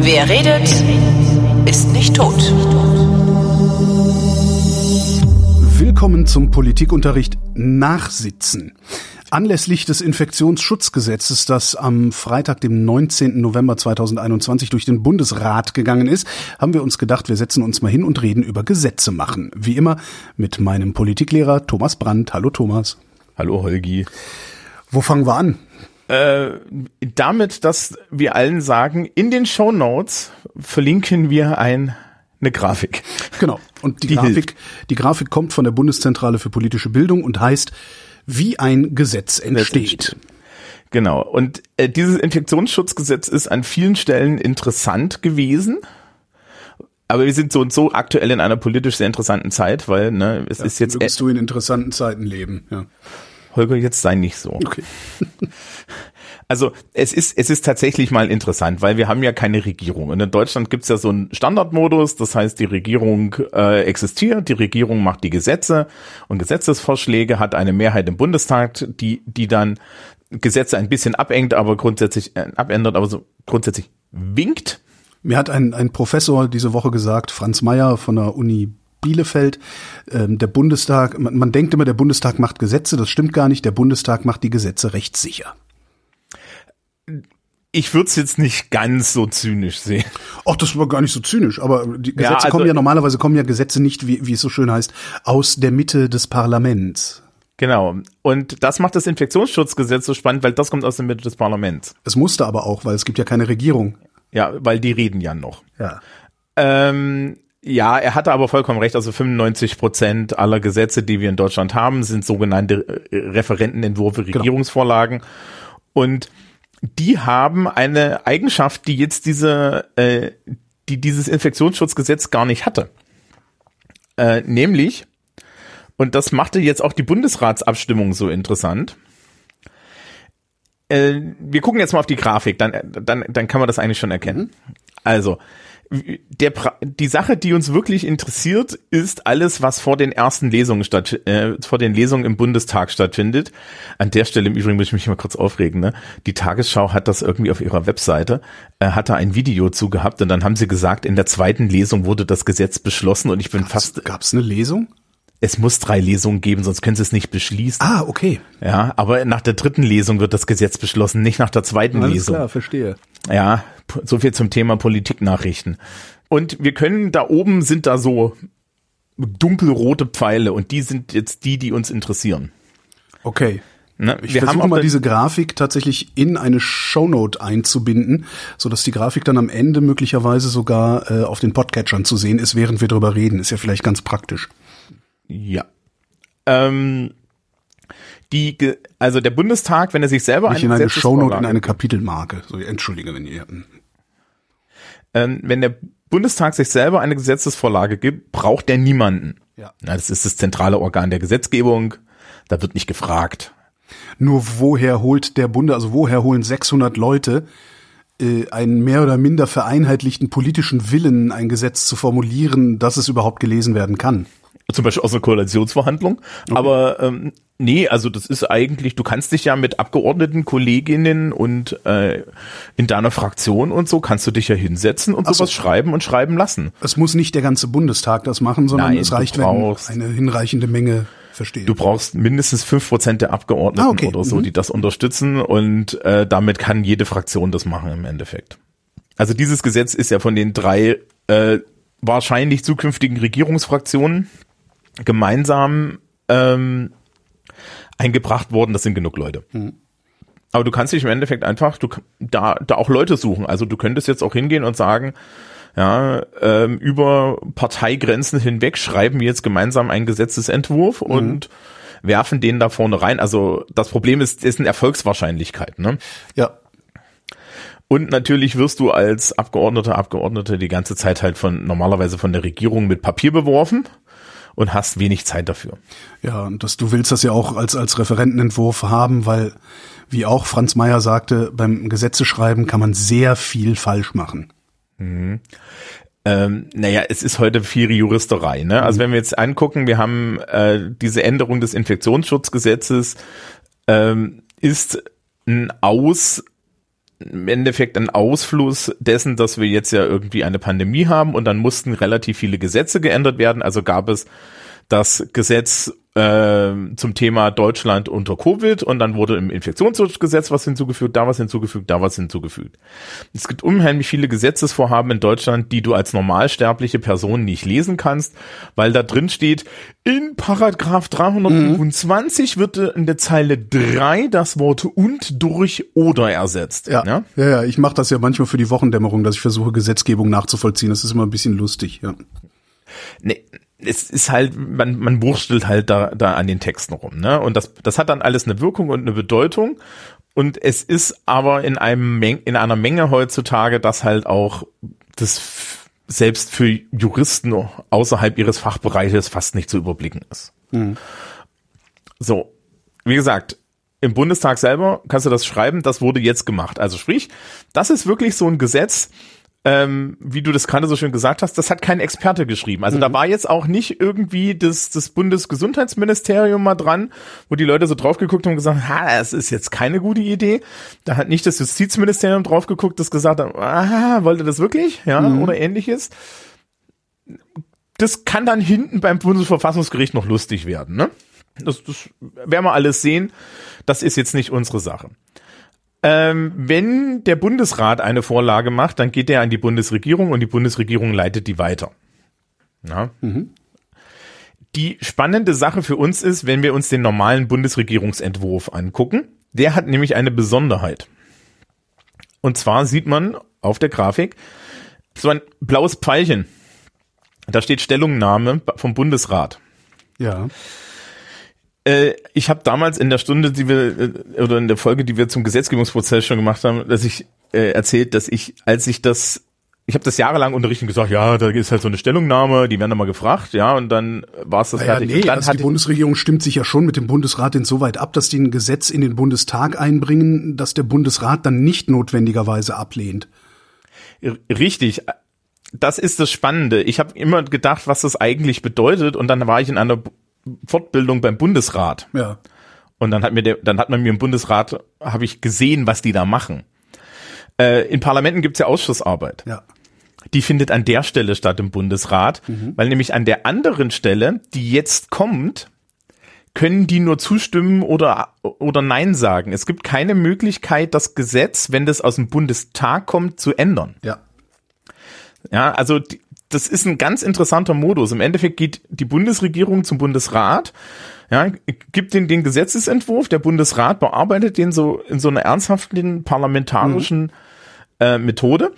Wer redet, ist nicht tot. Willkommen zum Politikunterricht Nachsitzen. Anlässlich des Infektionsschutzgesetzes, das am Freitag, dem 19. November 2021 durch den Bundesrat gegangen ist, haben wir uns gedacht, wir setzen uns mal hin und reden über Gesetze machen. Wie immer mit meinem Politiklehrer Thomas Brandt. Hallo Thomas. Hallo Holgi. Wo fangen wir an? Äh, damit, dass wir allen sagen, in den Show Notes verlinken wir ein, eine Grafik. Genau. Und die, Die Grafik, hilft. die Grafik kommt von der Bundeszentrale für politische Bildung und heißt, wie ein Gesetz entsteht. Genau. Und äh, dieses Infektionsschutzgesetz ist an vielen Stellen interessant gewesen. Aber wir sind so und so aktuell in einer politisch sehr interessanten Zeit, weil ne, es ist jetzt Mögest du in interessanten Zeiten leben. Ja. Holger, jetzt sei nicht so. Okay. Also es ist, es ist tatsächlich mal interessant, weil wir haben ja keine Regierung. Und in Deutschland gibt's ja so einen Standardmodus, das heißt, die Regierung äh, existiert, die Regierung macht die Gesetze und Gesetzesvorschläge, hat eine Mehrheit im Bundestag, die, die dann Gesetze ein bisschen abengt, aber grundsätzlich äh, abändert, aber so grundsätzlich winkt. Mir hat ein, ein Professor diese Woche gesagt, Franz Mayer von der Uni Bielefeld, ähm, der Bundestag, man, man denkt immer, der Bundestag macht Gesetze, das stimmt gar nicht, der Bundestag macht die Gesetze rechtssicher. Ich würde es jetzt nicht ganz so zynisch sehen. Ach, das war gar nicht so zynisch, aber die Gesetze also- kommen ja normalerweise kommen ja Gesetze nicht, wie, wie es so schön heißt, aus der Mitte des Parlaments. Genau. Und das macht das Infektionsschutzgesetz so spannend, weil das kommt aus der Mitte des Parlaments. Es musste aber auch, weil es gibt ja keine Regierung. Ja, weil die reden ja noch. Ja. Ähm, ja, er hatte aber vollkommen recht. Also 95 Prozent aller Gesetze, die wir in Deutschland haben, sind sogenannte äh, Referentenentwürfe, Regierungsvorlagen. Und die haben eine Eigenschaft, die jetzt diese, äh, die dieses Infektionsschutzgesetz gar nicht hatte. Äh, nämlich, und das machte jetzt auch die Bundesratsabstimmung so interessant. Äh, wir gucken jetzt mal auf die Grafik, dann, dann, dann kann man das eigentlich schon erkennen. Also, der, die Sache, die uns wirklich interessiert, ist alles, was vor den ersten Lesungen statt, äh, vor den Lesungen im Bundestag stattfindet. An der Stelle im Übrigen muss ich mich mal kurz aufregen. Ne? Die Tagesschau hat das irgendwie auf ihrer Webseite, äh, hat da ein Video zu gehabt und dann haben sie gesagt, in der zweiten Lesung wurde das Gesetz beschlossen und ich bin fast, Gab es eine Lesung? es muss drei Lesungen geben, sonst können sie es nicht beschließen. Ah, okay. Ja, aber nach der dritten Lesung wird das Gesetz beschlossen, nicht nach der zweiten Lesung. verstehe. Ja, so viel zum Thema Politiknachrichten. Und wir können da oben sind da so dunkelrote Pfeile und die sind jetzt die, die uns interessieren. Okay. Ne? Ich wir haben versuche auch mal diese Grafik tatsächlich in eine Shownote einzubinden, so dass die Grafik dann am Ende möglicherweise sogar äh, auf den Podcatchern zu sehen ist, während wir drüber reden. Ist ja vielleicht ganz praktisch. ja. Ähm, die, also der Bundestag, wenn er sich selber Nicht in eine Gesetzesvorlage- Shownote, in eine Kapitelmarke. So, entschuldige, wenn ihr. ähm, wenn der Bundestag sich selber eine Gesetzesvorlage gibt, braucht der niemanden. Ja. Na, das ist das zentrale Organ der Gesetzgebung. Da wird nicht gefragt. Nur woher holt der Bunde, also woher holen 600 Leute äh, einen mehr oder minder vereinheitlichten politischen Willen, ein Gesetz zu formulieren, dass es überhaupt gelesen werden kann? Zum Beispiel aus einer Koalitionsverhandlung. Aber ähm, nee, also das ist eigentlich, du kannst dich ja mit Abgeordneten, Kolleginnen und äh, in deiner Fraktion und so kannst du dich ja hinsetzen und Ach so. sowas schreiben und schreiben lassen. Es muss nicht der ganze Bundestag das machen, sondern Nein, es reicht, wenn eine hinreichende Menge versteht. Du brauchst mindestens fünf Prozent der Abgeordneten Ah, okay. oder so, Mhm. die das unterstützen und äh, damit kann jede Fraktion das machen im Endeffekt. Also dieses Gesetz ist ja von den drei äh, wahrscheinlich zukünftigen Regierungsfraktionen gemeinsam ähm, eingebracht worden. Das sind genug Leute. Aber du kannst dich im Endeffekt einfach du, da, da auch Leute suchen. Also du könntest jetzt auch hingehen und sagen, ja, ähm, über Parteigrenzen hinweg schreiben wir jetzt gemeinsam einen Gesetzesentwurf und werfen den da vorne rein. Also das Problem ist, ist eine Erfolgswahrscheinlichkeit. Ne? ja, Und natürlich wirst du als Abgeordneter, Abgeordnete die ganze Zeit halt von normalerweise von der Regierung mit Papier beworfen und hast wenig Zeit dafür. ja, und das, du willst das ja auch als, als Referentenentwurf haben, weil, wie auch Franz Mayer sagte, beim Gesetzeschreiben kann man sehr viel falsch machen. ähm, naja, es ist heute viel Juristerei. Ne? Also wenn wir jetzt angucken, wir haben äh, diese Änderung des Infektionsschutzgesetzes, ähm, ist ein Aus im Endeffekt ein Ausfluss dessen, dass wir jetzt ja irgendwie eine Pandemie haben und dann mussten relativ viele Gesetze geändert werden. Also gab es das Gesetz zum Thema Deutschland unter Covid und dann wurde im Infektionsschutzgesetz was hinzugefügt, da was hinzugefügt, da was hinzugefügt. Es gibt unheimlich viele Gesetzesvorhaben in Deutschland, die du als normalsterbliche Person nicht lesen kannst, weil da drin steht, in Paragraph 325 mhm. wird in der Zeile 3 das Wort und durch oder ersetzt. Ja, ja, ja, ja ich mache das ja manchmal für die Wochendämmerung, dass ich versuche, Gesetzgebung nachzuvollziehen. Das ist immer ein bisschen lustig, ja. Nee, es ist halt, man, man wurstelt halt da, da an den Texten rum, ne? Und das, das hat dann alles eine Wirkung und eine Bedeutung. Und es ist aber in einem Meng in einer Menge heutzutage, dass halt auch das selbst für Juristen außerhalb ihres Fachbereiches fast nicht zu überblicken ist. Mhm. So, wie gesagt, im Bundestag selber kannst du das schreiben, das wurde jetzt gemacht. Also sprich, das ist wirklich so ein Gesetz, ähm, wie du das gerade so schön gesagt hast, das hat kein Experte geschrieben. Also mhm. da war jetzt auch nicht irgendwie das, das Bundesgesundheitsministerium mal dran, wo die Leute so drauf geguckt haben und gesagt, ha, das ist jetzt keine gute Idee. Da hat nicht das Justizministerium drauf geguckt, das gesagt hat, ah, wollte das wirklich? Ja, mhm. oder ähnliches. Das kann dann hinten beim Bundesverfassungsgericht noch lustig werden, ne? Das, das werden wir alles sehen. Das ist jetzt nicht unsere Sache. Ähm, wenn der Bundesrat eine Vorlage macht, dann geht er an die Bundesregierung und die Bundesregierung leitet die weiter. Mhm. Die spannende Sache für uns ist, wenn wir uns den normalen Bundesregierungsentwurf angucken, der hat nämlich eine Besonderheit. Und zwar sieht man auf der Grafik so ein blaues Pfeilchen. Da steht Stellungnahme vom Bundesrat. Ja. Äh, ich habe damals in der Stunde, die wir äh, oder in der Folge, die wir zum Gesetzgebungsprozess schon gemacht haben, dass ich äh, erzählt, dass ich, als ich das ich habe das jahrelang unterrichtet und gesagt, ja, da ist halt so eine Stellungnahme, die werden dann mal gefragt, ja, und dann war es das naja, fertig. Nee, dann also die Bundesregierung stimmt sich ja schon mit dem Bundesrat insoweit ab, dass die ein Gesetz in den Bundestag einbringen, dass der Bundesrat dann nicht notwendigerweise ablehnt. Richtig. Das ist das Spannende. Ich habe immer gedacht, was das eigentlich bedeutet, und dann war ich in einer Fortbildung beim Bundesrat. Ja. Und dann hat mir der, dann hat man mir im Bundesrat, habe ich gesehen, was die da machen. Äh, in Parlamenten gibt's ja Ausschussarbeit. Ja. Die findet an der Stelle statt im Bundesrat, mhm. weil nämlich an der anderen Stelle, die jetzt kommt, können die nur zustimmen oder, oder Nein sagen. Es gibt keine Möglichkeit, das Gesetz, wenn das aus dem Bundestag kommt, zu ändern. Ja. Ja, also die, das ist ein ganz interessanter Modus. Im Endeffekt geht die Bundesregierung zum Bundesrat, ja, gibt den, den Gesetzesentwurf, der Bundesrat bearbeitet den so in so einer ernsthaften parlamentarischen mhm. äh, Methode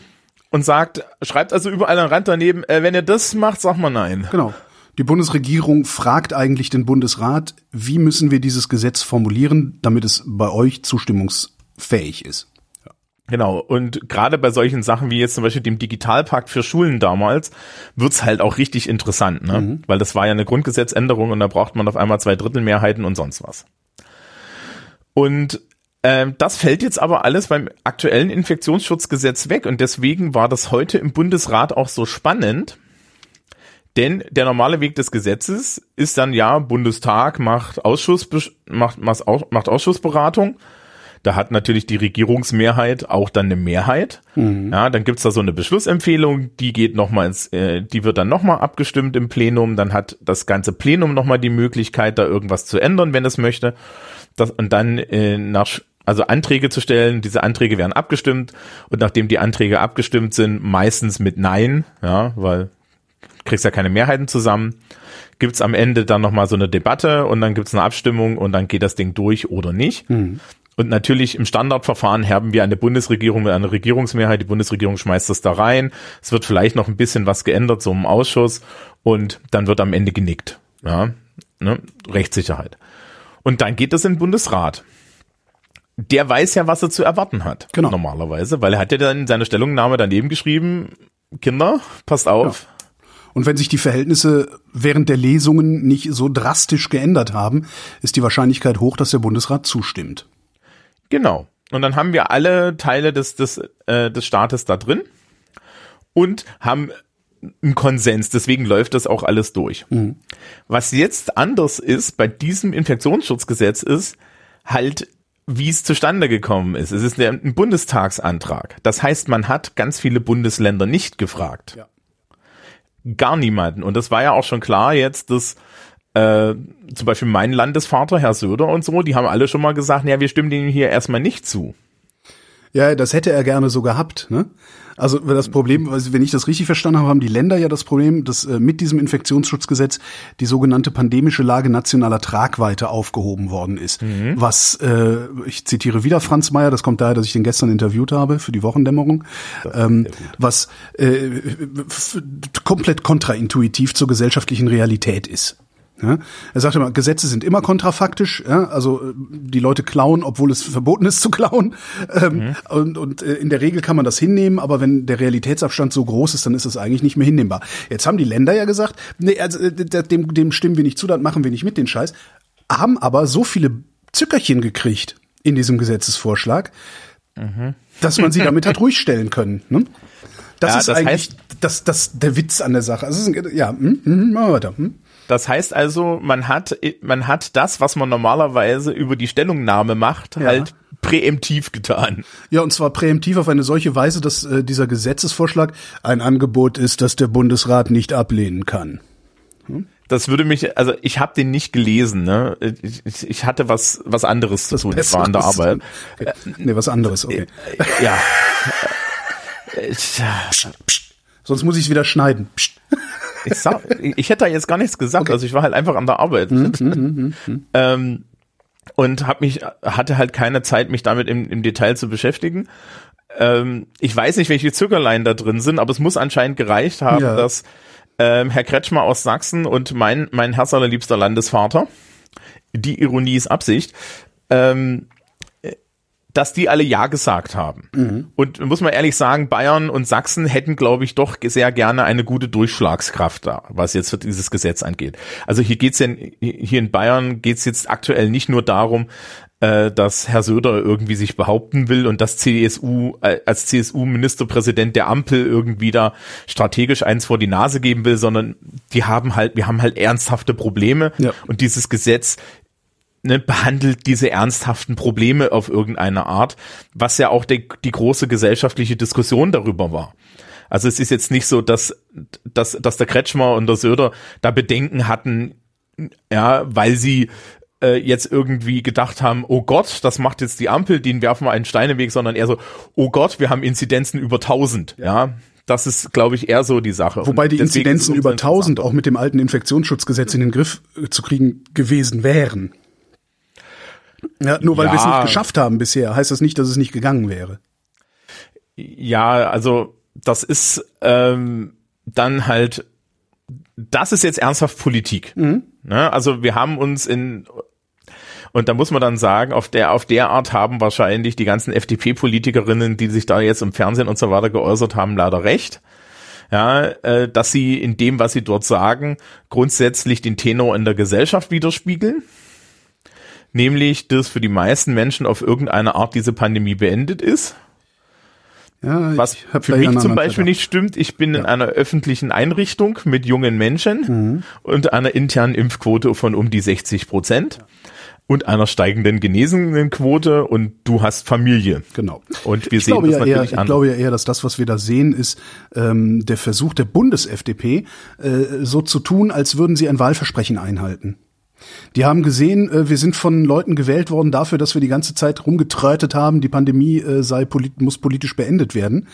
und sagt, schreibt also überall einen Rand daneben, äh, wenn ihr das macht, sag mal nein. Genau. Die Bundesregierung fragt eigentlich den Bundesrat, wie müssen wir dieses Gesetz formulieren, damit es bei euch zustimmungsfähig ist. Genau, und gerade bei solchen Sachen wie jetzt zum Beispiel dem Digitalpakt für Schulen damals, wird's halt auch richtig interessant, ne? Mhm. Weil das war ja eine Grundgesetzänderung und da braucht man auf einmal zwei Drittel Mehrheiten und sonst was. Und äh, das fällt jetzt aber alles beim aktuellen Infektionsschutzgesetz weg und deswegen war das heute im Bundesrat auch so spannend, denn der normale Weg des Gesetzes ist dann ja, Bundestag macht Ausschuss, macht, macht Ausschussberatung da hat natürlich die Regierungsmehrheit auch dann eine Mehrheit. Mhm. Ja, dann gibt's da so eine Beschlussempfehlung, die geht nochmal ins, äh, die wird dann nochmal abgestimmt im Plenum. Dann hat das ganze Plenum nochmal die Möglichkeit, da irgendwas zu ändern, wenn es möchte. Das, und dann äh, nach also Anträge zu stellen, diese Anträge werden abgestimmt und nachdem die Anträge abgestimmt sind, meistens mit Nein, ja, weil kriegst ja keine Mehrheiten zusammen, gibt's am Ende dann nochmal so eine Debatte und dann gibt's eine Abstimmung und dann geht das Ding durch oder nicht. Mhm. Und natürlich im Standardverfahren haben wir eine Bundesregierung mit einer Regierungsmehrheit. Die Bundesregierung schmeißt das da rein. Es wird vielleicht noch ein bisschen was geändert, so im Ausschuss. Und dann wird am Ende genickt. Ja, ne? Rechtssicherheit. Und dann geht das in den Bundesrat. Der weiß ja, was er zu erwarten hat. Genau. Normalerweise, weil er hat ja dann in seiner Stellungnahme daneben geschrieben, Kinder, passt auf. Ja. Und wenn sich die Verhältnisse während der Lesungen nicht so drastisch geändert haben, ist die Wahrscheinlichkeit hoch, dass der Bundesrat zustimmt. Genau. Und dann haben wir alle Teile des, des, äh, des Staates da drin und haben ein Konsens, deswegen läuft das auch alles durch. Mhm. Was jetzt anders ist bei diesem Infektionsschutzgesetz ist halt, wie es zustande gekommen ist. Es ist ein Bundestagsantrag. Das heißt, man hat ganz viele Bundesländer nicht gefragt. Ja. Gar niemanden. Und das war ja auch schon klar jetzt, dass äh, zum Beispiel mein Landesvater, Herr Söder und so, die haben alle schon mal gesagt, ja, wir stimmen denen hier erstmal nicht zu. Ja, das hätte er gerne so gehabt. Ne? Also das Problem, also wenn ich das richtig verstanden habe, haben die Länder ja das Problem, dass äh, mit diesem Infektionsschutzgesetz die sogenannte pandemische Lage nationaler Tragweite aufgehoben worden ist. Mhm. Was, äh, ich zitiere wieder Franz Mayer, das kommt daher, dass ich den gestern interviewt habe für die Wochendämmerung, ähm, was äh, komplett kontraintuitiv zur gesellschaftlichen Realität ist. Ja? Er sagt immer, Gesetze sind immer kontrafaktisch, ja? also äh, die Leute klauen, obwohl es verboten ist zu klauen. Ähm, mhm. Und, und äh, in der Regel kann man das hinnehmen, aber wenn der Realitätsabstand so groß ist, dann ist es eigentlich nicht mehr hinnehmbar. Jetzt haben die Länder ja gesagt, nee, also, äh, dem, dem stimmen wir nicht zu, dann machen wir nicht mit den Scheiß, haben aber so viele Zückerchen gekriegt in diesem Gesetzesvorschlag, mhm. dass man sie damit hat ruhig stellen können. Ne? Das ja, ist das eigentlich heißt, das, das, der Witz an der Sache. Also, ja, hm, hm, machen wir weiter. Hm. Das heißt also, man hat, man hat das, was man normalerweise über die Stellungnahme macht, ja. halt präemptiv getan. Ja, und zwar präemptiv auf eine solche Weise, dass äh, dieser Gesetzesvorschlag ein Angebot ist, das der Bundesrat nicht ablehnen kann. Hm? Das würde mich, also ich habe den nicht gelesen, ne? Ich, ich hatte was was anderes zu tun. Ich war an der Arbeit. Okay. Nee, was anderes, okay. Äh, ja. Psst, psst. Sonst muss ich es wieder schneiden. Ich, sag, ich hätte da jetzt gar nichts gesagt, okay. also ich war halt einfach an der Arbeit. Mhm, mhm, mhm, ähm, und hab mich, hatte halt keine Zeit, mich damit im, im Detail zu beschäftigen. Ähm, ich weiß nicht, welche Zögerlein da drin sind, aber es muss anscheinend gereicht haben, ja. dass ähm, Herr Kretschmer aus Sachsen und mein, mein herzallerliebster Landesvater, die Ironie ist Absicht, ähm, dass die alle Ja gesagt haben. Mhm. Und muss man ehrlich sagen, Bayern und Sachsen hätten, glaube ich, doch sehr gerne eine gute Durchschlagskraft da, was jetzt für dieses Gesetz angeht. Also hier geht's ja, hier in Bayern geht's jetzt aktuell nicht nur darum, äh, dass Herr Söder irgendwie sich behaupten will und dass CSU äh, als CSU-Ministerpräsident der Ampel irgendwie da strategisch eins vor die Nase geben will, sondern die haben halt, wir haben halt ernsthafte Probleme ja. und dieses Gesetz ne, behandelt diese ernsthaften Probleme auf irgendeine Art, was ja auch die, die große gesellschaftliche Diskussion darüber war. Also es ist jetzt nicht so, dass, dass, dass der Kretschmer und der Söder da Bedenken hatten, ja, weil sie äh, jetzt irgendwie gedacht haben, oh Gott, das macht jetzt die Ampel, den werfen wir einen Stein im Weg, sondern eher so, oh Gott, wir haben Inzidenzen über 1000, ja. Das ist, glaube ich, eher so die Sache. Wobei die Inzidenzen über 1000 auch mit dem alten Infektionsschutzgesetz in den Griff äh, zu kriegen gewesen wären. Ja, nur weil ja. wir es nicht geschafft haben bisher, heißt das nicht, dass es nicht gegangen wäre. Ja, also das ist ähm, dann halt, das ist jetzt ernsthaft Politik. Mhm. Ne? Also wir haben uns in und da muss man dann sagen, auf der, auf der Art haben wahrscheinlich die ganzen FDP-Politikerinnen, die sich da jetzt im Fernsehen und so weiter geäußert haben, leider recht. Ja, äh, dass sie in dem, was sie dort sagen, grundsätzlich den Tenor in der Gesellschaft widerspiegeln nämlich, dass für die meisten Menschen auf irgendeine Art diese Pandemie beendet ist. Ja, Was für mich zum Beispiel nicht stimmt, ich bin ja. in einer öffentlichen Einrichtung mit jungen Menschen mhm. und einer internen Impfquote von um die 60 Prozent. Ja und einer steigenden Genesenenquote und du hast Familie. Genau. Und wir ich sehen das ja natürlich eher, Ich glaube ja eher, dass das, was wir da sehen, ist ähm, der Versuch der Bundes-FDP, äh, so zu tun, als würden sie ein Wahlversprechen einhalten. Die haben gesehen, äh, wir sind von Leuten gewählt worden dafür, dass wir die ganze Zeit rumgetrötet haben, die Pandemie äh, sei polit muss politisch beendet werden.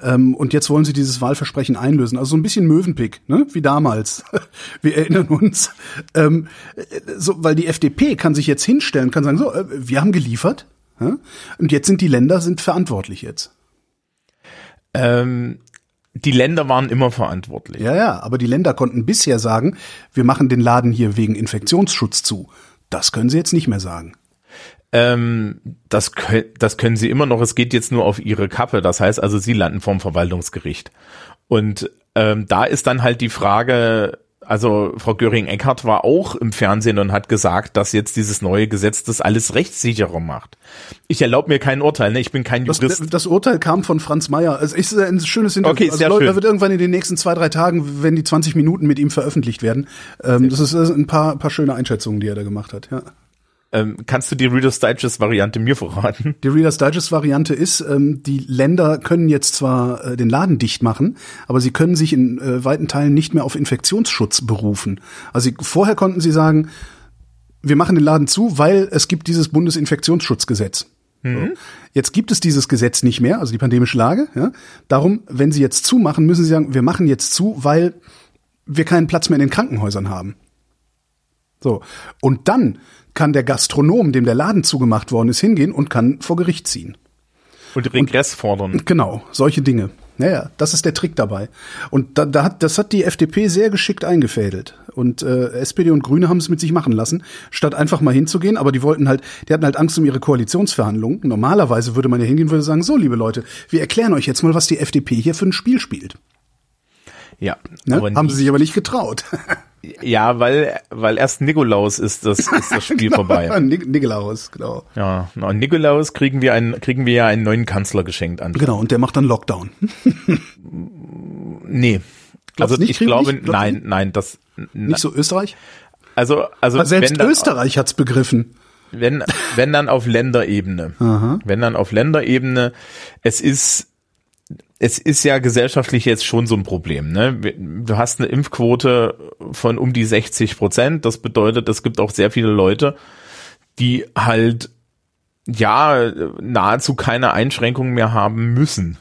Ähm, und jetzt wollen sie dieses Wahlversprechen einlösen. Also so ein bisschen Möwenpick, ne? wie damals. wir erinnern uns. Ähm, äh, so, weil die FDP kann sich jetzt hinstellen, kann sagen, so, wir haben geliefert. Und jetzt sind die Länder sind verantwortlich jetzt. Ähm, die Länder waren immer verantwortlich. Ja, ja, aber die Länder konnten bisher sagen, wir machen den Laden hier wegen Infektionsschutz zu. Das können sie jetzt nicht mehr sagen. Ähm, das, das können sie immer noch. Es geht jetzt nur auf ihre Kappe. Das heißt also, sie landen vorm Verwaltungsgericht. Und ähm, da ist dann halt die Frage, also Frau Göring-Eckardt war auch im Fernsehen und hat gesagt, dass jetzt dieses neue Gesetz das alles rechtssicherer macht. Ich erlaube mir kein Urteil, ne? ich bin kein Jurist. Das, das Urteil kam von Franz Mayer. Also ist ein schönes Interview. Okay, also sehr Leute, schön. Da wird irgendwann in den nächsten zwei, drei Tagen, wenn die 20 Minuten mit ihm veröffentlicht werden. Ähm, das ist äh, ein paar, paar schöne Einschätzungen, die er da gemacht hat. Ja. Ähm, kannst du die Reader's Digest Variante mir verraten? Die Reader's Digest Variante ist, ähm, die Länder können jetzt zwar äh, den Laden dicht machen, aber sie können sich in äh, weiten Teilen nicht mehr auf Infektionsschutz berufen. Also sie, vorher konnten sie sagen, wir machen den Laden zu, weil es gibt dieses Bundesinfektionsschutzgesetz. So. Jetzt gibt es dieses Gesetz nicht mehr, also die pandemische Lage. Ja? Darum, wenn sie jetzt zumachen, müssen sie sagen, wir machen jetzt zu, weil wir keinen Platz mehr in den Krankenhäusern haben. So. Und dann kann der Gastronom, dem der Laden zugemacht worden ist, hingehen und kann vor Gericht ziehen. Und Regress fordern. Genau, solche Dinge. Naja, das ist der Trick dabei. Und da, da hat, das hat die FDP sehr geschickt eingefädelt. Und äh, SPD und Grüne haben es mit sich machen lassen, statt einfach mal hinzugehen. Aber die wollten halt, die hatten halt Angst um ihre Koalitionsverhandlungen. Normalerweise würde man ja hingehen und würde sagen, so, liebe Leute, wir erklären euch jetzt mal, was die FDP hier für ein Spiel spielt. Ja, Ne? Haben sie sich aber nicht getraut. ja, weil weil erst Nikolaus ist das ist das Spiel vorbei. Nik Nikolaus, genau. Ja, an Nikolaus kriegen wir einen kriegen wir ja einen neuen Kanzler geschenkt an. Genau, und der macht dann Lockdown. Nee. Glaubst also nicht, ich glaube, nicht? Nein, nein, das Nicht so Österreich? also also Selbst wenn dann, Österreich hat's begriffen. wenn wenn dann auf Länderebene. Wenn dann auf Länderebene, es ist es ist ja gesellschaftlich jetzt schon so ein Problem. Ne? Du hast eine Impfquote von um die 60 Prozent. Das bedeutet, es gibt auch sehr viele Leute, die halt ja nahezu keine Einschränkungen mehr haben müssen.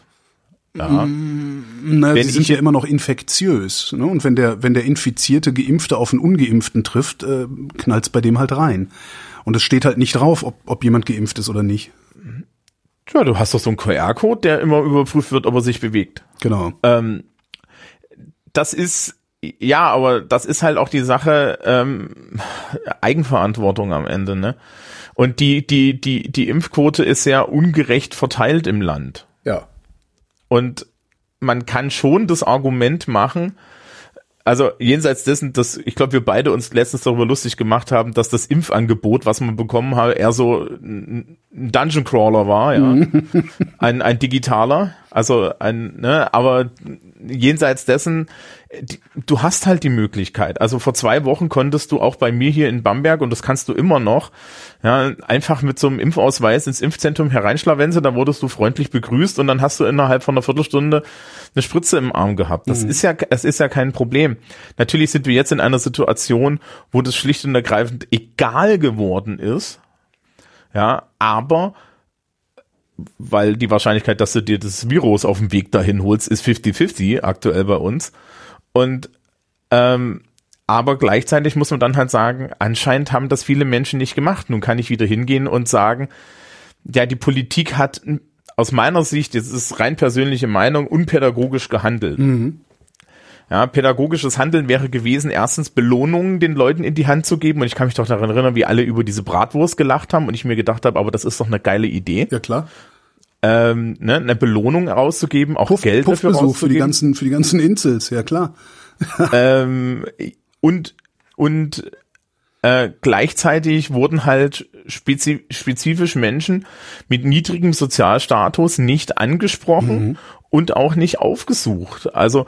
Ja. Na, Wenn sie sind ich- ja immer noch infektiös. Ne? Und wenn der, wenn der infizierte Geimpfte auf einen Ungeimpften trifft, äh, knallt's bei dem halt rein. Und es steht halt nicht drauf, ob, ob jemand geimpft ist oder nicht. Ja, du hast doch so einen QR-Code, der immer überprüft wird, ob er sich bewegt. Genau. Ähm, das ist ja, aber das ist halt auch die Sache ähm, Eigenverantwortung am Ende, ne? Und die die die die Impfquote ist sehr ungerecht verteilt im Land. Ja. Und man kann schon das Argument machen, also jenseits dessen, dass ich glaube, wir beide uns letztens darüber lustig gemacht haben, dass das Impfangebot, was man bekommen hat, eher so ein Dungeon Crawler war, ja, ein ein digitaler, also ein, ne, aber jenseits dessen, du hast halt die Möglichkeit. Also vor zwei Wochen konntest du auch bei mir hier in Bamberg und das kannst du immer noch, ja, einfach mit so einem Impfausweis ins Impfzentrum hereinschlawenze, da wurdest du freundlich begrüßt und dann hast du innerhalb von einer Viertelstunde eine Spritze im Arm gehabt. Das ist ja, das ist ja kein Problem. Natürlich sind wir jetzt in einer Situation, wo das schlicht und ergreifend egal geworden ist. Ja, aber weil die Wahrscheinlichkeit, dass du dir das Virus auf dem Weg dahin holst, ist 50-50 aktuell bei uns. Und ähm, aber gleichzeitig muss man dann halt sagen, anscheinend haben das viele Menschen nicht gemacht. Nun kann ich wieder hingehen und sagen, ja, die Politik hat aus meiner Sicht, das ist rein persönliche Meinung, unpädagogisch gehandelt. Ja, pädagogisches Handeln wäre gewesen, erstens Belohnungen den Leuten in die Hand zu geben. Und ich kann mich doch daran erinnern, wie alle über diese Bratwurst gelacht haben und ich mir gedacht habe, aber das ist doch eine geile Idee, Ja, klar. Ähm, ne, eine Belohnung rauszugeben, auch Puff, Geld dafür Puffbesuch für die rauszugeben. ganzen, für die ganzen Insels, ja klar. ähm, und und äh, gleichzeitig wurden halt spezi spezifisch Menschen mit niedrigem Sozialstatus nicht angesprochen Mhm. und auch nicht aufgesucht. Also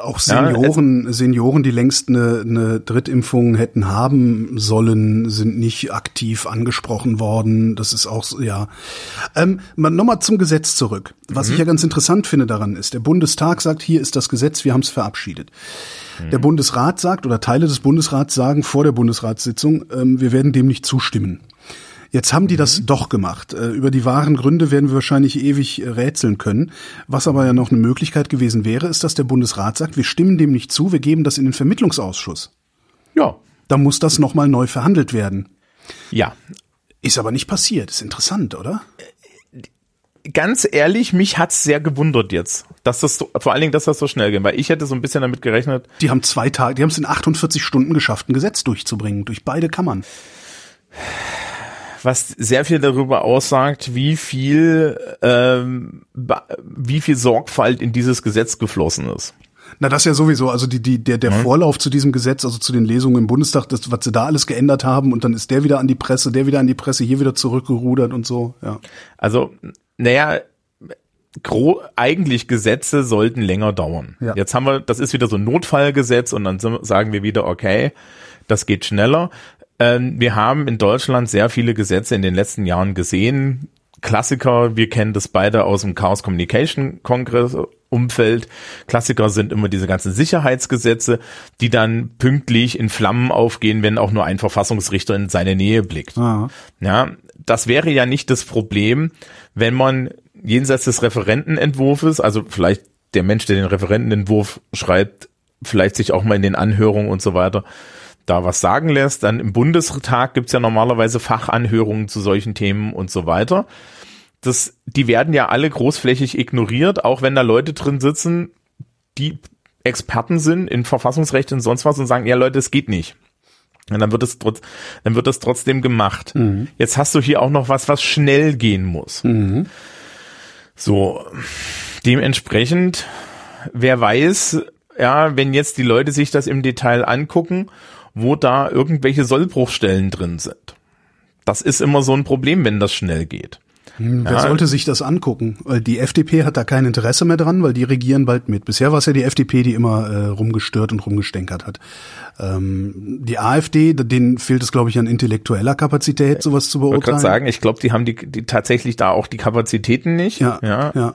Auch Ja, Senioren, Senioren, die längst eine, eine Drittimpfung hätten haben sollen, sind nicht aktiv angesprochen worden. Das ist auch, so- ja. Ähm, Nochmal zum Gesetz zurück. Was ich ja ganz interessant finde daran ist, der Bundestag sagt, hier ist das Gesetz, wir haben es verabschiedet. Der Bundesrat sagt, oder Teile des Bundesrats sagen vor der Bundesratssitzung, ähm, wir werden dem nicht zustimmen. Jetzt haben die das doch gemacht. Äh, Über die wahren Gründe werden wir wahrscheinlich ewig äh, rätseln können. Was aber ja noch eine Möglichkeit gewesen wäre, ist, dass der Bundesrat sagt, wir stimmen dem nicht zu, wir geben das in den Vermittlungsausschuss. ja, Da muss das nochmal neu verhandelt werden. ja. Ist aber nicht passiert. Ist interessant, oder? Ganz ehrlich, mich hat's sehr gewundert jetzt, dass das so, vor allen Dingen, dass das so schnell ging, weil ich hätte so ein bisschen damit gerechnet, Die haben zwei Tage, die haben es in 48 Stunden geschafft, ein Gesetz durchzubringen, durch beide Kammern. Was sehr viel darüber aussagt, wie viel, ähm, wie viel Sorgfalt in dieses Gesetz geflossen ist. Na, das ja sowieso. Also die, die, der, der Mhm. Vorlauf zu diesem Gesetz, also zu den Lesungen im Bundestag, das, was sie da alles geändert haben und dann ist der wieder an die Presse, der wieder an die Presse, hier wieder zurückgerudert und so, ja. Also, naja, gro eigentlich Gesetze sollten länger dauern. Ja. Jetzt haben wir, das ist wieder so ein Notfallgesetz und dann sagen wir wieder, okay, das geht schneller. Ähm, wir haben in Deutschland sehr viele Gesetze in den letzten Jahren gesehen. Klassiker, wir kennen das beide aus dem Chaos Communication Kongress Umfeld. Klassiker sind immer diese ganzen Sicherheitsgesetze, die dann pünktlich in Flammen aufgehen, wenn auch nur ein Verfassungsrichter in seine Nähe blickt. Ah. Ja, das wäre ja nicht das Problem, wenn man jenseits des Referentenentwurfs, also vielleicht der Mensch, der den Referentenentwurf schreibt, vielleicht sich auch mal in den Anhörungen und so weiter da was sagen lässt. Dann im Bundestag gibt's ja normalerweise Fachanhörungen zu solchen Themen und so weiter. Das, die werden ja alle großflächig ignoriert, auch wenn da Leute drin sitzen, die Experten sind in Verfassungsrecht und sonst was und sagen, ja Leute, es geht nicht. Und dann wird es trotz, dann wird das trotzdem gemacht. Jetzt hast du hier auch noch was, was schnell gehen muss. So, dementsprechend, wer weiß, ja, wenn jetzt die Leute sich das im Detail angucken, wo da irgendwelche Sollbruchstellen drin sind. Das ist immer so ein Problem, wenn das schnell geht. Wer Ja. sollte sich das angucken? Die FDP hat da kein Interesse mehr dran, weil die regieren bald mit. Bisher war es ja die FDP, die immer äh, rumgestört und rumgestänkert hat. Ähm, die AfD, denen fehlt es, glaube ich, an intellektueller Kapazität, sowas zu Ich wollte beurteilen. gerade sagen, ich glaube, die haben die, die tatsächlich da auch die Kapazitäten nicht. Ja, ja. ja.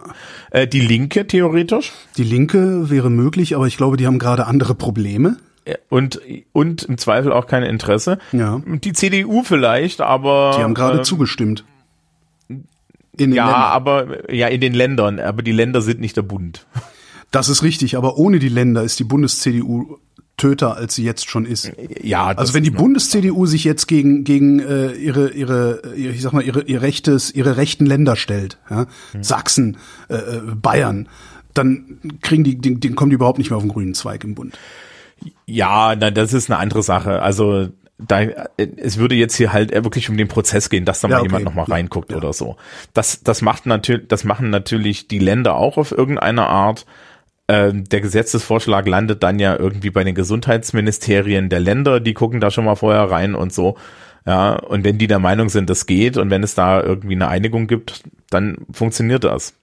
Äh, die Linke theoretisch. Die Linke wäre möglich, aber ich glaube, die haben gerade andere Probleme. Äh, Und, und im Zweifel auch kein Interesse. Ja. Die CDU vielleicht, aber. Die haben gerade äh, zugestimmt. In den Ja, Ländern. aber ja, in den Ländern, aber die Länder sind nicht der Bund. Das ist richtig, aber ohne die Länder ist die Bundes-CDU töter, als sie jetzt schon ist. Ja, Also wenn die Bundes-CDU sich jetzt gegen gegen äh, ihre ihre ihre, ich sag mal ihre ihr rechtes ihre rechten Länder stellt, ja, Hm. Sachsen, äh, äh, Bayern, dann kriegen die den, den kommen die überhaupt nicht mehr auf den grünen Zweig im Bund. Ja, na, das ist eine andere Sache. Also da, es würde jetzt hier halt wirklich um den Prozess gehen, dass da Ja, mal okay. jemand nochmal reinguckt ja. oder so. Das, das macht natürlich, das machen natürlich die Länder auch auf irgendeine Art. Ähm, der Gesetzesvorschlag landet dann ja irgendwie bei den Gesundheitsministerien der Länder, die gucken da schon mal vorher rein und so. Ja, und wenn die der Meinung sind, das geht und wenn es da irgendwie eine Einigung gibt, dann funktioniert das.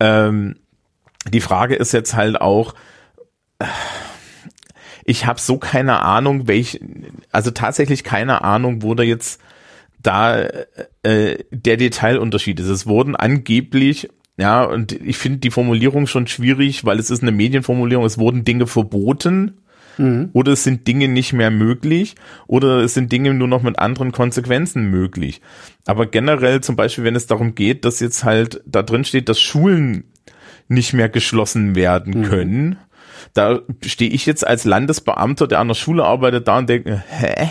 Ähm, die Frage ist jetzt halt auch, ich habe so keine Ahnung, welch, also tatsächlich keine Ahnung, wo da jetzt da äh, der Detailunterschied ist. Es wurden angeblich, ja, und ich finde die Formulierung schon schwierig, weil es ist eine Medienformulierung, es wurden Dinge verboten oder es sind Dinge nicht mehr möglich oder es sind Dinge nur noch mit anderen Konsequenzen möglich. Aber generell zum Beispiel, wenn es darum geht, dass jetzt halt da drin steht, dass Schulen nicht mehr geschlossen werden können, da stehe ich jetzt als Landesbeamter, der an der Schule arbeitet, da und denke, hä?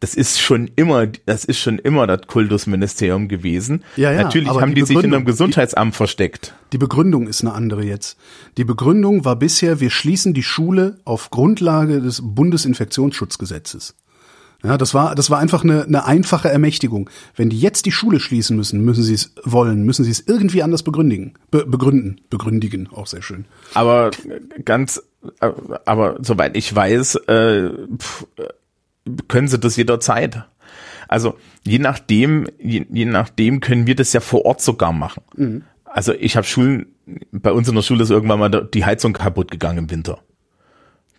Das ist schon immer, das ist schon immer das Kultusministerium gewesen. Ja, ja, Natürlich haben die die, sich in einem Gesundheitsamt versteckt. Die Begründung ist eine andere jetzt. Die Begründung war bisher, wir schließen die Schule auf Grundlage des Bundesinfektionsschutzgesetzes. Ja, das war, das war einfach eine, eine einfache Ermächtigung. Wenn die jetzt die Schule schließen müssen, müssen sie es wollen, müssen sie es irgendwie anders begründigen, be begründen, begründigen, auch sehr schön. Aber ganz, aber soweit ich weiß, äh, pf, können sie das jederzeit. Also je nachdem, je, je nachdem können wir das ja vor Ort sogar machen. Also ich habe Schulen, bei uns in der Schule ist irgendwann mal die Heizung kaputt gegangen im Winter.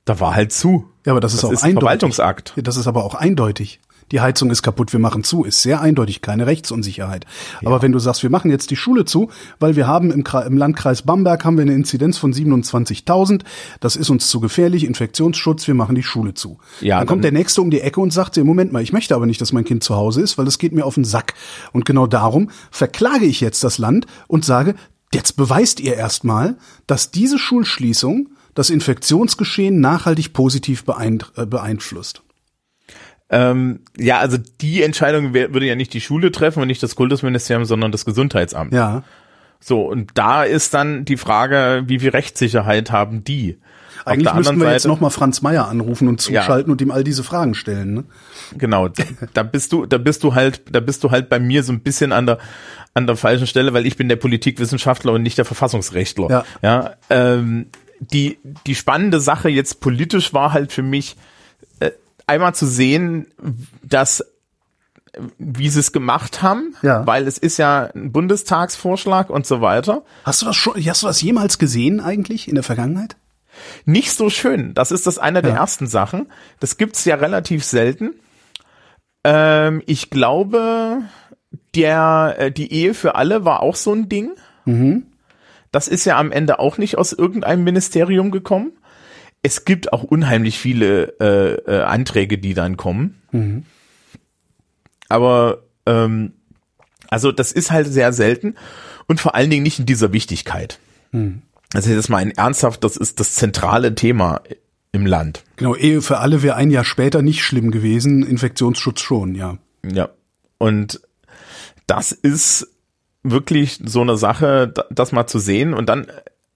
Da war halt zu. Ja, aber das ist Das auch ist eindeutig. Verwaltungsakt. Ja, das ist aber auch eindeutig. Die Heizung ist kaputt, wir machen zu, ist sehr eindeutig, keine Rechtsunsicherheit. Aber wenn du sagst, wir machen jetzt die Schule zu, weil wir haben im, Kre- im Landkreis Bamberg haben wir eine Inzidenz von 27.000, das ist uns zu gefährlich, Infektionsschutz, wir machen die Schule zu. Ja, dann kommt dann- der Nächste um die Ecke und sagt, dir, Moment mal, ich möchte aber nicht, dass mein Kind zu Hause ist, weil das geht mir auf den Sack. Und genau darum verklage ich jetzt das Land und sage, jetzt beweist ihr erstmal, dass diese Schulschließung das Infektionsgeschehen nachhaltig positiv äh, beeinflusst. Ähm, ja, also die Entscheidung würde ja nicht die Schule treffen und nicht das Kultusministerium, sondern das Gesundheitsamt. Ja. So, und da ist dann die Frage, wie viel Rechtssicherheit haben die? Eigentlich müssten wir jetzt Seite, nochmal Franz Meier anrufen und zuschalten und ihm all diese Fragen stellen. Ne? genau, da- da bist du, da bist du halt, da bist du halt bei mir so ein bisschen an der, an der falschen Stelle, weil ich bin der Politikwissenschaftler und nicht der Verfassungsrechtler. Ja. ja ähm, die, die spannende Sache jetzt politisch war halt für mich, äh, einmal zu sehen, dass wie sie es gemacht haben, Ja. weil es ist ja ein Bundestagsvorschlag und so weiter. Hast du das schon, hast du das jemals gesehen eigentlich in der Vergangenheit? Nicht so schön. Das ist das eine der Ja. ersten Sachen. Das gibt's ja relativ selten. Ähm, ich glaube, der äh, die Ehe für alle war auch so ein Ding. Das ist ja am Ende auch nicht aus irgendeinem Ministerium gekommen. Es gibt auch unheimlich viele äh, äh, Anträge, die dann kommen. Aber ähm, also das ist halt sehr selten und vor allen Dingen nicht in dieser Wichtigkeit. Also jetzt mal ein ernsthaft, das ist das zentrale Thema im Land. Genau, Ehe für alle wäre ein Jahr später nicht schlimm gewesen, Infektionsschutz schon, ja. Ja. Und das ist wirklich so eine Sache, da- das mal zu sehen und dann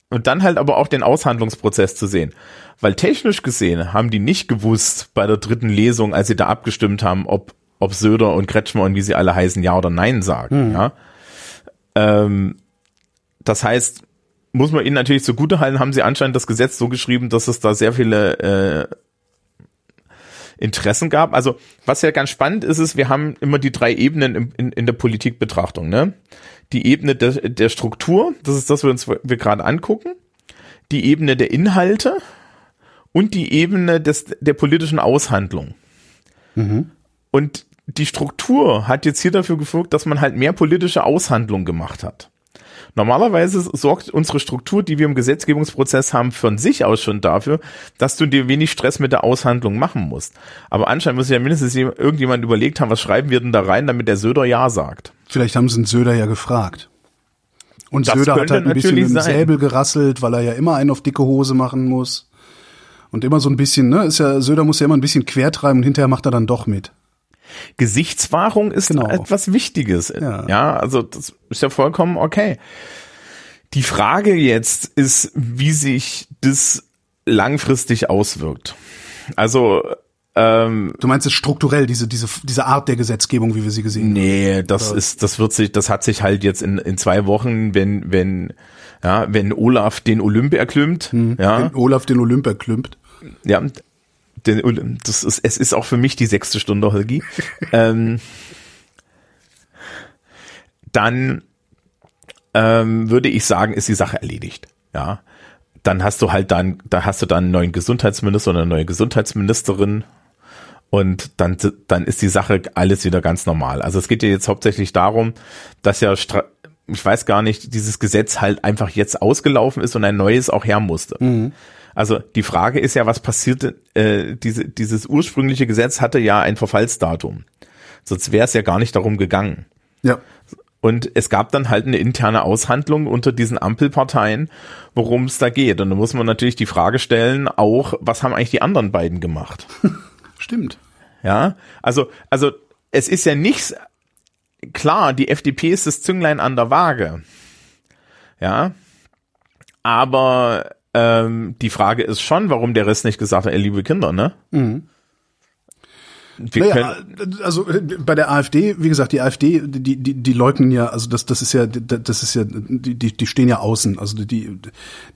und dann halt aber auch den Aushandlungsprozess zu sehen. Weil technisch gesehen haben die nicht gewusst bei der dritten Lesung, als sie da abgestimmt haben, ob, ob Söder und Kretschmer und wie sie alle heißen, ja oder nein sagen. Ja. Ähm, das heißt, muss man ihnen natürlich zugutehalten, haben sie anscheinend das Gesetz so geschrieben, dass es da sehr viele äh, Interessen gab. Also was ja ganz spannend ist, ist, wir haben immer die drei Ebenen im, in, in der Politikbetrachtung. Ne? Die Ebene der, der Struktur, das ist das, was wir uns wir gerade angucken. Die Ebene der Inhalte und die Ebene des, der politischen Aushandlung. Und die Struktur hat jetzt hier dafür gefolgt, dass man halt mehr politische Aushandlung gemacht hat. Normalerweise sorgt unsere Struktur, die wir im Gesetzgebungsprozess haben, von sich aus schon dafür, dass du dir wenig Stress mit der Aushandlung machen musst. Aber anscheinend muss ja mindestens jem- irgendjemand überlegt haben, was schreiben wir denn da rein, damit der Söder Ja sagt. Vielleicht haben sie den Söder ja gefragt. Und Das Söder hat halt ein bisschen mit dem. Säbel gerasselt, weil er ja immer einen auf dicke Hose machen muss. Und immer so ein bisschen, ne, ist ja, Söder muss ja immer ein bisschen quertreiben und hinterher macht er dann doch mit. Gesichtswahrung ist Genau. etwas Wichtiges. Ja. ja, also das ist ja vollkommen okay. Die Frage jetzt ist, wie sich das langfristig auswirkt. Also ähm, Du meinst es strukturell, diese, diese, diese Art der Gesetzgebung, wie wir sie gesehen haben? Nee, das ist, das wird sich, das hat sich halt jetzt in, in zwei Wochen, wenn, wenn, ja, wenn Olaf den Olymp erklimmt, ja, Wenn Olaf den Olymp erklümpt. ja, den, das ist, es ist auch für mich die sechste Stunde, Holgi, ähm, dann, ähm, würde ich sagen, ist die Sache erledigt, ja. Dann hast du halt dann, da hast du dann einen neuen Gesundheitsminister oder eine neue Gesundheitsministerin, und dann, dann ist die Sache alles wieder ganz normal. Also es geht ja jetzt hauptsächlich darum, dass ja, ich weiß gar nicht, dieses Gesetz halt einfach jetzt ausgelaufen ist und ein neues auch her musste. Also die Frage ist ja, was passierte, äh, diese, dieses ursprüngliche Gesetz hatte ja ein Verfallsdatum. Sonst wäre es ja gar nicht darum gegangen. Ja. Und es gab dann halt eine interne Aushandlung unter diesen Ampelparteien, worum es da geht. Und da muss man natürlich die Frage stellen, auch, was haben eigentlich die anderen beiden gemacht? Stimmt. Ja, also, also es ist ja nichts klar, die FDP ist das Zünglein an der Waage. Ja, aber ähm, die Frage ist schon, warum der Rest nicht gesagt hat, ey, liebe Kinder, ne? Wir Naja, also äh, bei der AfD, wie gesagt, die AfD, die, die, die leugnen ja, also das, das ist ja, das ist ja, die, die stehen ja außen, also die,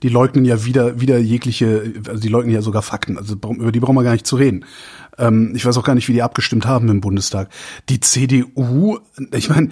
die leugnen ja wieder, wieder jegliche, also die leugnen ja sogar Fakten, also über die brauchen wir gar nicht zu reden. Ähm, ich weiß auch gar nicht, wie die abgestimmt haben im Bundestag. Die CDU, ich meine,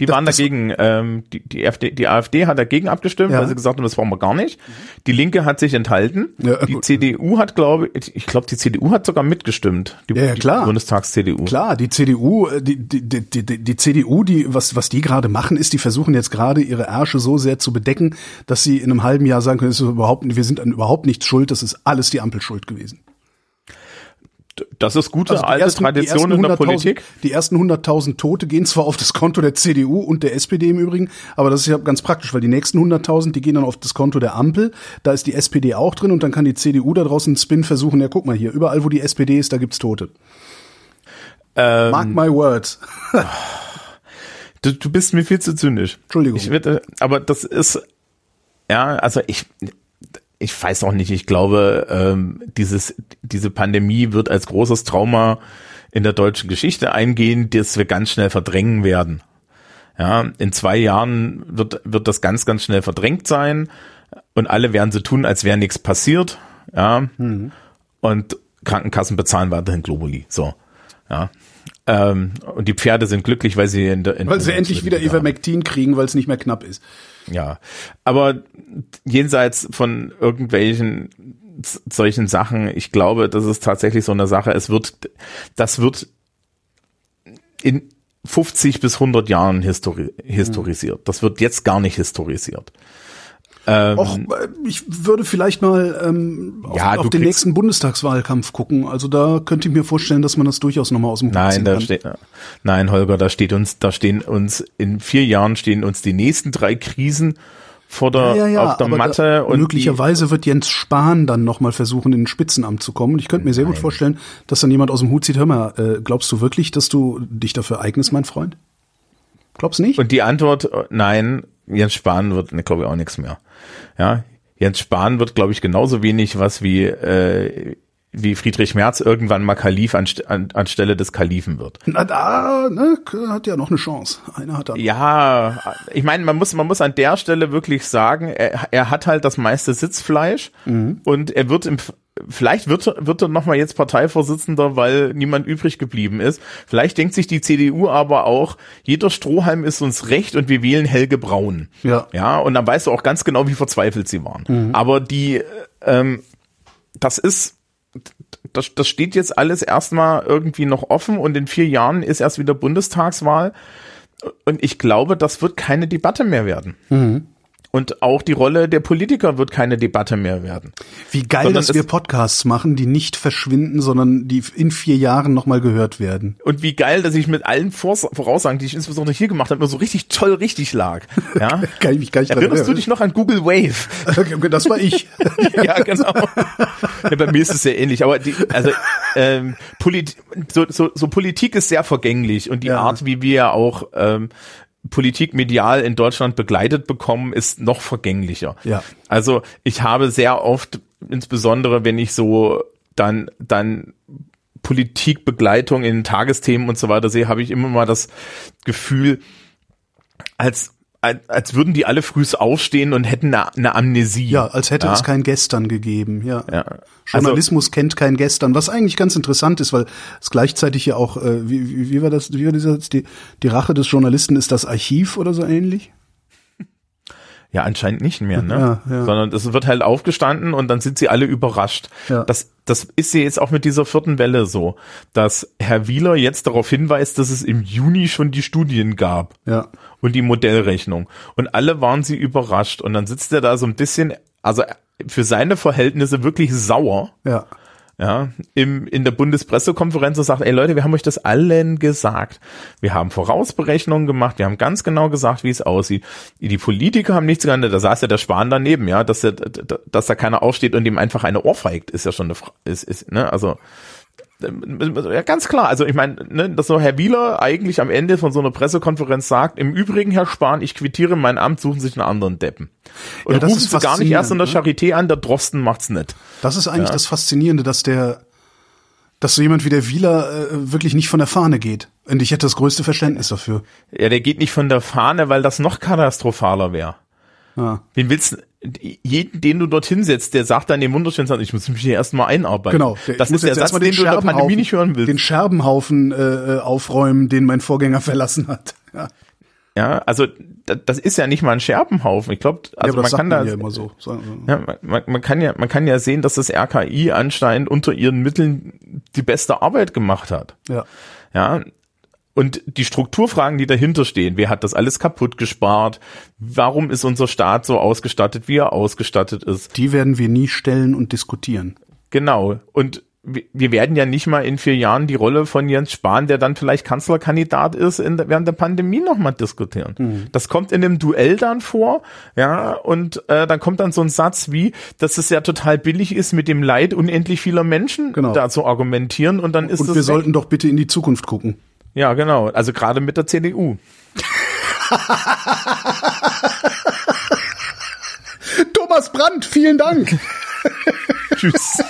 Die waren das- dagegen, ähm, die, die, FD, die AfD hat dagegen abgestimmt, Ja. weil sie gesagt haben, das brauchen wir gar nicht. Die Linke hat sich enthalten. Ja, die gut. CDU hat, glaube ich, ich glaube, die CDU hat sogar mitgestimmt. Die, Ja, ja, klar. Die Bundestags-CDU. Klar, die CDU, äh, die, die, die, die, die CDU, die, was, was die gerade machen, ist, die versuchen jetzt gerade ihre Ärsche so sehr zu bedecken, dass sie in einem halben Jahr sagen können, es ist überhaupt, wir sind an überhaupt nichts schuld, das ist alles die Ampel schuld gewesen. Das ist gute Also alte ersten- Tradition in der 100.000 Politik. Die ersten 100.000 Tote gehen zwar auf das Konto der CDU und der SPD im Übrigen, aber das ist ja ganz praktisch, weil die nächsten 100.000, die gehen dann auf das Konto der Ampel, da ist die SPD auch drin und dann kann die CDU da draußen einen Spin versuchen, ja guck mal hier, überall wo die SPD ist, da gibt's Tote. Ähm, Mark my words. Du, du bist mir viel zu zynisch. Entschuldigung. Ich würde, aber das ist, ja, also ich, ich weiß auch nicht. Ich glaube, ähm, dieses, diese Pandemie wird als großes Trauma in der deutschen Geschichte eingehen, das wir ganz schnell verdrängen werden. Ja, in zwei Jahren wird, wird das ganz, ganz schnell verdrängt sein. und alle werden so tun, als wäre nichts passiert, ja, Mhm. und Krankenkassen bezahlen weiterhin Globuli, so, ja. Ähm, und die Pferde sind glücklich, weil sie in der in Weil sie endlich wieder Ivermectin kriegen, weil es nicht mehr knapp ist. Ja, aber jenseits von irgendwelchen solchen Sachen, ich glaube, das ist tatsächlich so eine Sache. Es wird, das wird in 50 bis 100 Jahren histori historisiert. Das wird jetzt gar nicht historisiert. Ähm, äh, ich würde vielleicht mal ähm, auf, Ja, auf du den nächsten Bundestagswahlkampf gucken. Also da könnte ich mir vorstellen, dass man das durchaus nochmal aus dem Hut Nein, da kann. steht, nein, Holger, da steht uns, da stehen uns in vier Jahren stehen uns die nächsten drei Krisen vor der, ja, ja, auf der Matte da, und möglicherweise wird Jens Spahn dann nochmal versuchen, in ein Spitzenamt zu kommen. Und ich könnte mir sehr gut vorstellen, dass dann jemand aus dem Hut zieht, hör mal, äh, glaubst du wirklich, dass du dich dafür eignest, mein Freund? Glaubst nicht? Die, und die Antwort, äh, nein, Jens Spahn wird, ne, glaube ich, auch nichts mehr. Ja, Jens Spahn wird, glaube ich, genauso wenig was wie, äh, wie Friedrich Merz irgendwann mal Kalif anst an, anstelle des Kalifen wird. Na, da, ne, hat ja noch eine Chance. Einer hat da. Ja, ich meine, man muss, man muss an der Stelle wirklich sagen, er, er hat halt das meiste Sitzfleisch und er wird im, vielleicht wird, er- wird er nochmal jetzt Parteivorsitzender, weil niemand übrig geblieben ist. Vielleicht denkt sich die CDU aber auch, jeder Strohhalm ist uns recht und wir wählen Helge Braun. Ja. Ja, und dann weißt du auch ganz genau, wie verzweifelt sie waren. Aber die, ähm, das ist, das, das steht jetzt alles erstmal irgendwie noch offen und in vier Jahren ist erst wieder Bundestagswahl. Und ich glaube, das wird keine Debatte mehr werden. Und auch die Rolle der Politiker wird keine Debatte mehr werden. Wie geil, Sondern dass wir Podcasts machen, die nicht verschwinden, sondern die in vier Jahren nochmal gehört werden. Und wie geil, dass ich mit allen Voraussagen, die ich insbesondere hier gemacht habe, immer so richtig toll richtig lag. Ja? Kann ich mich gar nicht Erinnerst du dich noch an Google Wave? Das war ich. ja, genau. Ja, bei mir ist es sehr ähnlich. Aber die, also ähm, Polit so, so, so Politik ist sehr vergänglich und die Ja. Art, wie wir auch ähm, Politik medial in Deutschland begleitet bekommen, ist noch vergänglicher. Ja. Also ich habe sehr oft, insbesondere wenn ich so dann dann Politikbegleitung in Tagesthemen und so weiter sehe, habe ich immer mal das Gefühl, als als, würden die alle frühs aufstehen und hätten eine, eine Amnesie. Ja, als hätte ja? es kein Gestern gegeben, ja. Ja. Also, Journalismus kennt kein Gestern, was eigentlich ganz interessant ist, weil es gleichzeitig ja auch, äh, wie, wie, wie war das, wie war dieser, die, die Rache des Journalisten ist das Archiv oder so ähnlich? Ja, anscheinend nicht mehr, ne? Ja, ja. Sondern es wird halt aufgestanden und dann sind sie alle überrascht. Ja. Das, das ist ja jetzt auch mit dieser vierten Welle so, dass Herr Wieler jetzt darauf hinweist, dass es im Juni schon die Studien gab Ja. und die Modellrechnung. Und alle waren sie überrascht. Und dann sitzt er da so ein bisschen, also für seine Verhältnisse wirklich sauer. Ja. Ja, im, in der Bundespressekonferenz und sagt, ey Leute, wir haben euch das allen gesagt. Wir haben Vorausberechnungen gemacht, wir haben ganz genau gesagt, wie es aussieht. Die Politiker haben nichts gehandelt, da saß ja der Spahn daneben, ja, dass, der, dass da keiner aufsteht und ihm einfach eine ohrfeigt, ist ja schon eine ist, ist, ne, also, ja, ganz klar. Also ich meine, ne, dass so Herr Wieler eigentlich am Ende von so einer Pressekonferenz sagt, im Übrigen, Herr Spahn, ich quittiere mein Amt, suchen Sie sich einen anderen Deppen. Und Ja, das rufen ist Sie gar nicht erst in der faszinierend, Charité an, der Drosten macht's nicht. Das ist eigentlich das Faszinierende, dass der, dass so jemand wie der Wieler äh, wirklich nicht von der Fahne geht. Und ich hätte das größte Verständnis dafür. Ja, der geht nicht von der Fahne, weil das noch katastrophaler wäre. Ja. Wen willst du, jeden, den du dorthin setzt, der sagt dann dem wunderschönen ich muss mich hier erstmal einarbeiten. Genau. Das ist der Satz, erstmal den du in der Pandemie nicht hören willst. Den Scherbenhaufen äh, äh, aufräumen, den mein Vorgänger verlassen hat. Ja, ja, also da- das ist ja nicht mal ein Scherbenhaufen. Ich glaube, ja also aber man kann da, man ja immer so. Ja, man- man, man kann ja, man kann ja sehen, dass das RKI anscheinend unter ihren Mitteln die beste Arbeit gemacht hat. Ja. Ja. Und die Strukturfragen, die dahinter stehen, wer hat das alles kaputt gespart? Warum ist unser Staat so ausgestattet, wie er ausgestattet ist? Die werden wir nie stellen und diskutieren. Genau. Und wir wir werden ja nicht mal in vier Jahren die Rolle von Jens Spahn, der dann vielleicht Kanzlerkandidat ist, in, während der Pandemie nochmal diskutieren. Das kommt in dem Duell dann vor, ja, und äh, dann kommt dann so ein Satz wie, dass es ja total billig ist, mit dem Leid unendlich vieler Menschen Genau. da zu argumentieren und dann ist Und es wir weg. sollten doch bitte in die Zukunft gucken. Ja, genau. Also gerade mit der CDU. Thomas Brandt, vielen Dank. Tschüss.